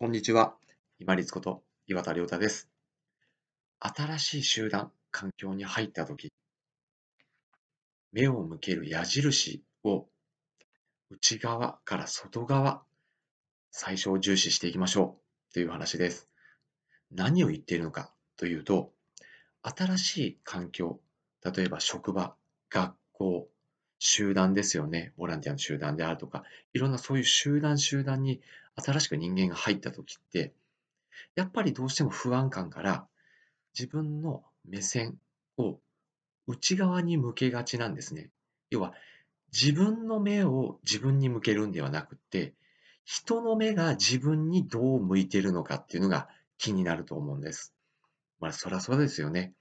こんにちは。今立こと岩田亮太です。新しい集団、環境に入ったとき、目を向ける矢印を内側から外側、最初を重視していきましょうという話です。何を言っているのかというと、新しい環境、例えば職場、学校、集団ですよね。ボランティアの集団であるとか、いろんなそういう集団集団に新しく人間が入った時って、やっぱりどうしても不安感から自分の目線を内側に向けがちなんですね。要は自分の目を自分に向けるんではなくて、人の目が自分にどう向いてるのかっていうのが気になると思うんです。まあ、そりゃそうですよね。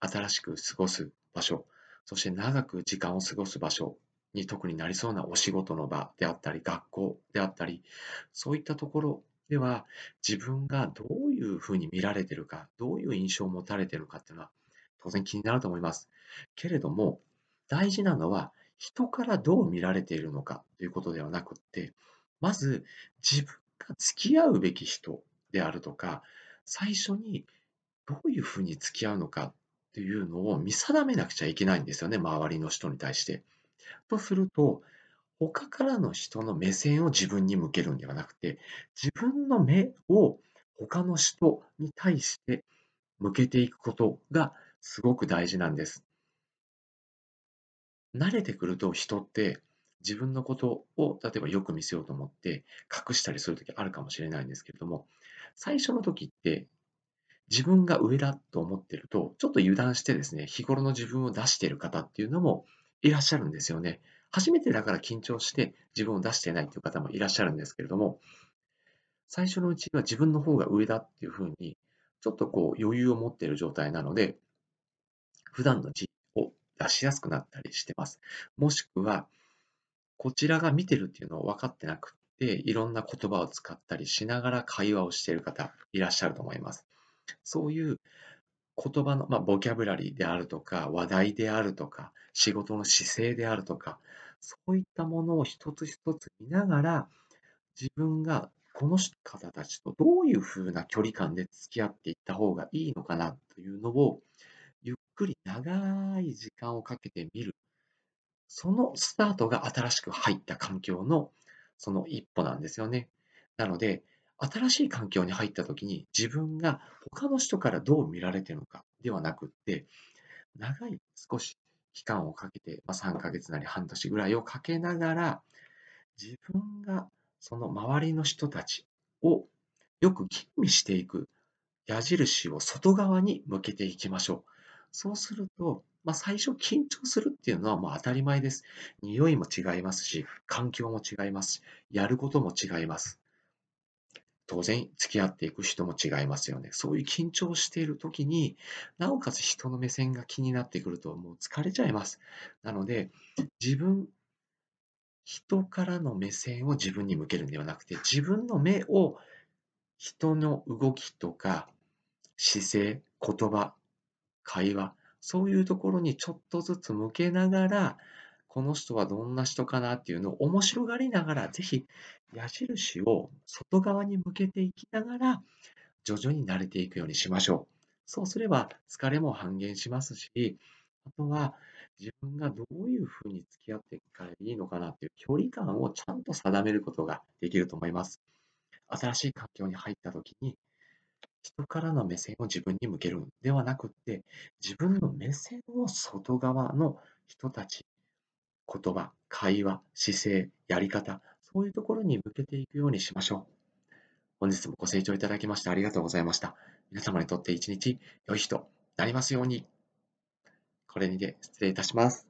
新しく過ごす場所、そして長く時間を過ごす場所に特になりそうなお仕事の場であったり、学校であったり、そういったところでは自分がどういうふうに見られているか、どういう印象を持たれているかっていうのは当然気になると思います。けれども、大事なのは人からどう見られているのかということではなくって、まず自分が付き合うべき人であるとか、最初にどういうふうに付き合うのかっていうのを見定めなくちゃいけないんですよね、周りの人に対して。とすると、他からの人の目線を自分に向けるんではなくて、自分の目を他の人に対して向けていくことがすごく大事なんです。慣れてくると人って自分のことを例えばよく見せようと思って隠したりするときあるかもしれないんですけれども、最初の時って自分が上だと思ってると、ちょっと油断してですね、日頃の自分を出している方っていうのもいらっしゃるんですよね。初めてだから緊張して自分を出してないという方もいらっしゃるんですけれども、最初のうちは自分の方が上だっていうふうに、ちょっとこう余裕を持っている状態なので、普段の自を出しやすくなったりしてます。もしくは、こちらが見てるっていうのを分かってなくて、いろんな言葉を使ったりしながら会話をしている方いらっしゃると思います。そういう言葉の、まあ、ボキャブラリーであるとか、話題であるとか、仕事の姿勢であるとか、そういったものを一つ一つ見ながら、自分がこの方たちとどういうふうな距離感で付き合っていった方がいいのかなというのを、ゆっくり長い時間をかけてみる。そのスタートが新しく入った環境のその一歩なんですよね。なので、新しい環境に入った時に自分が他の人からどう見られてるのかではなくって、長い少し期間をかけて、まあ、3ヶ月なり半年ぐらいをかけながら、自分がその周りの人たちをよく吟味していく矢印を外側に向けていきましょう。そうすると、まあ、最初緊張するっていうのはもう当たり前です。匂いも違いますし、環境も違いますし、やることも違います。当然付き合っていく人も違いますよね。そういう緊張している時に、なおかつ人の目線が気になってくるともう疲れちゃいます。なので、自分、人からの目線を自分に向けるんではなくて、自分の目を人の動きとか姿勢、言葉、会話、そういうところにちょっとずつ向けながら、この人はどんな人かな？っていうのを面白がりながら、ぜひ矢印を外側に向けていきながら、徐々に慣れていくようにしましょう。そうすれば疲れも半減しますし、あとは自分がどういうふうに付き合っていったらいいのかなっていう距離感をちゃんと定めることができると思います。新しい環境に入った時に、人からの目線を自分に向けるんではなくって、自分の目線を外側の人たち、言葉、会話、姿勢、やり方、そういうところに向けていくようにしましょう。本日もご清聴いただきましてありがとうございました。皆様にとって一日良い日となりますように。これにて失礼いたします。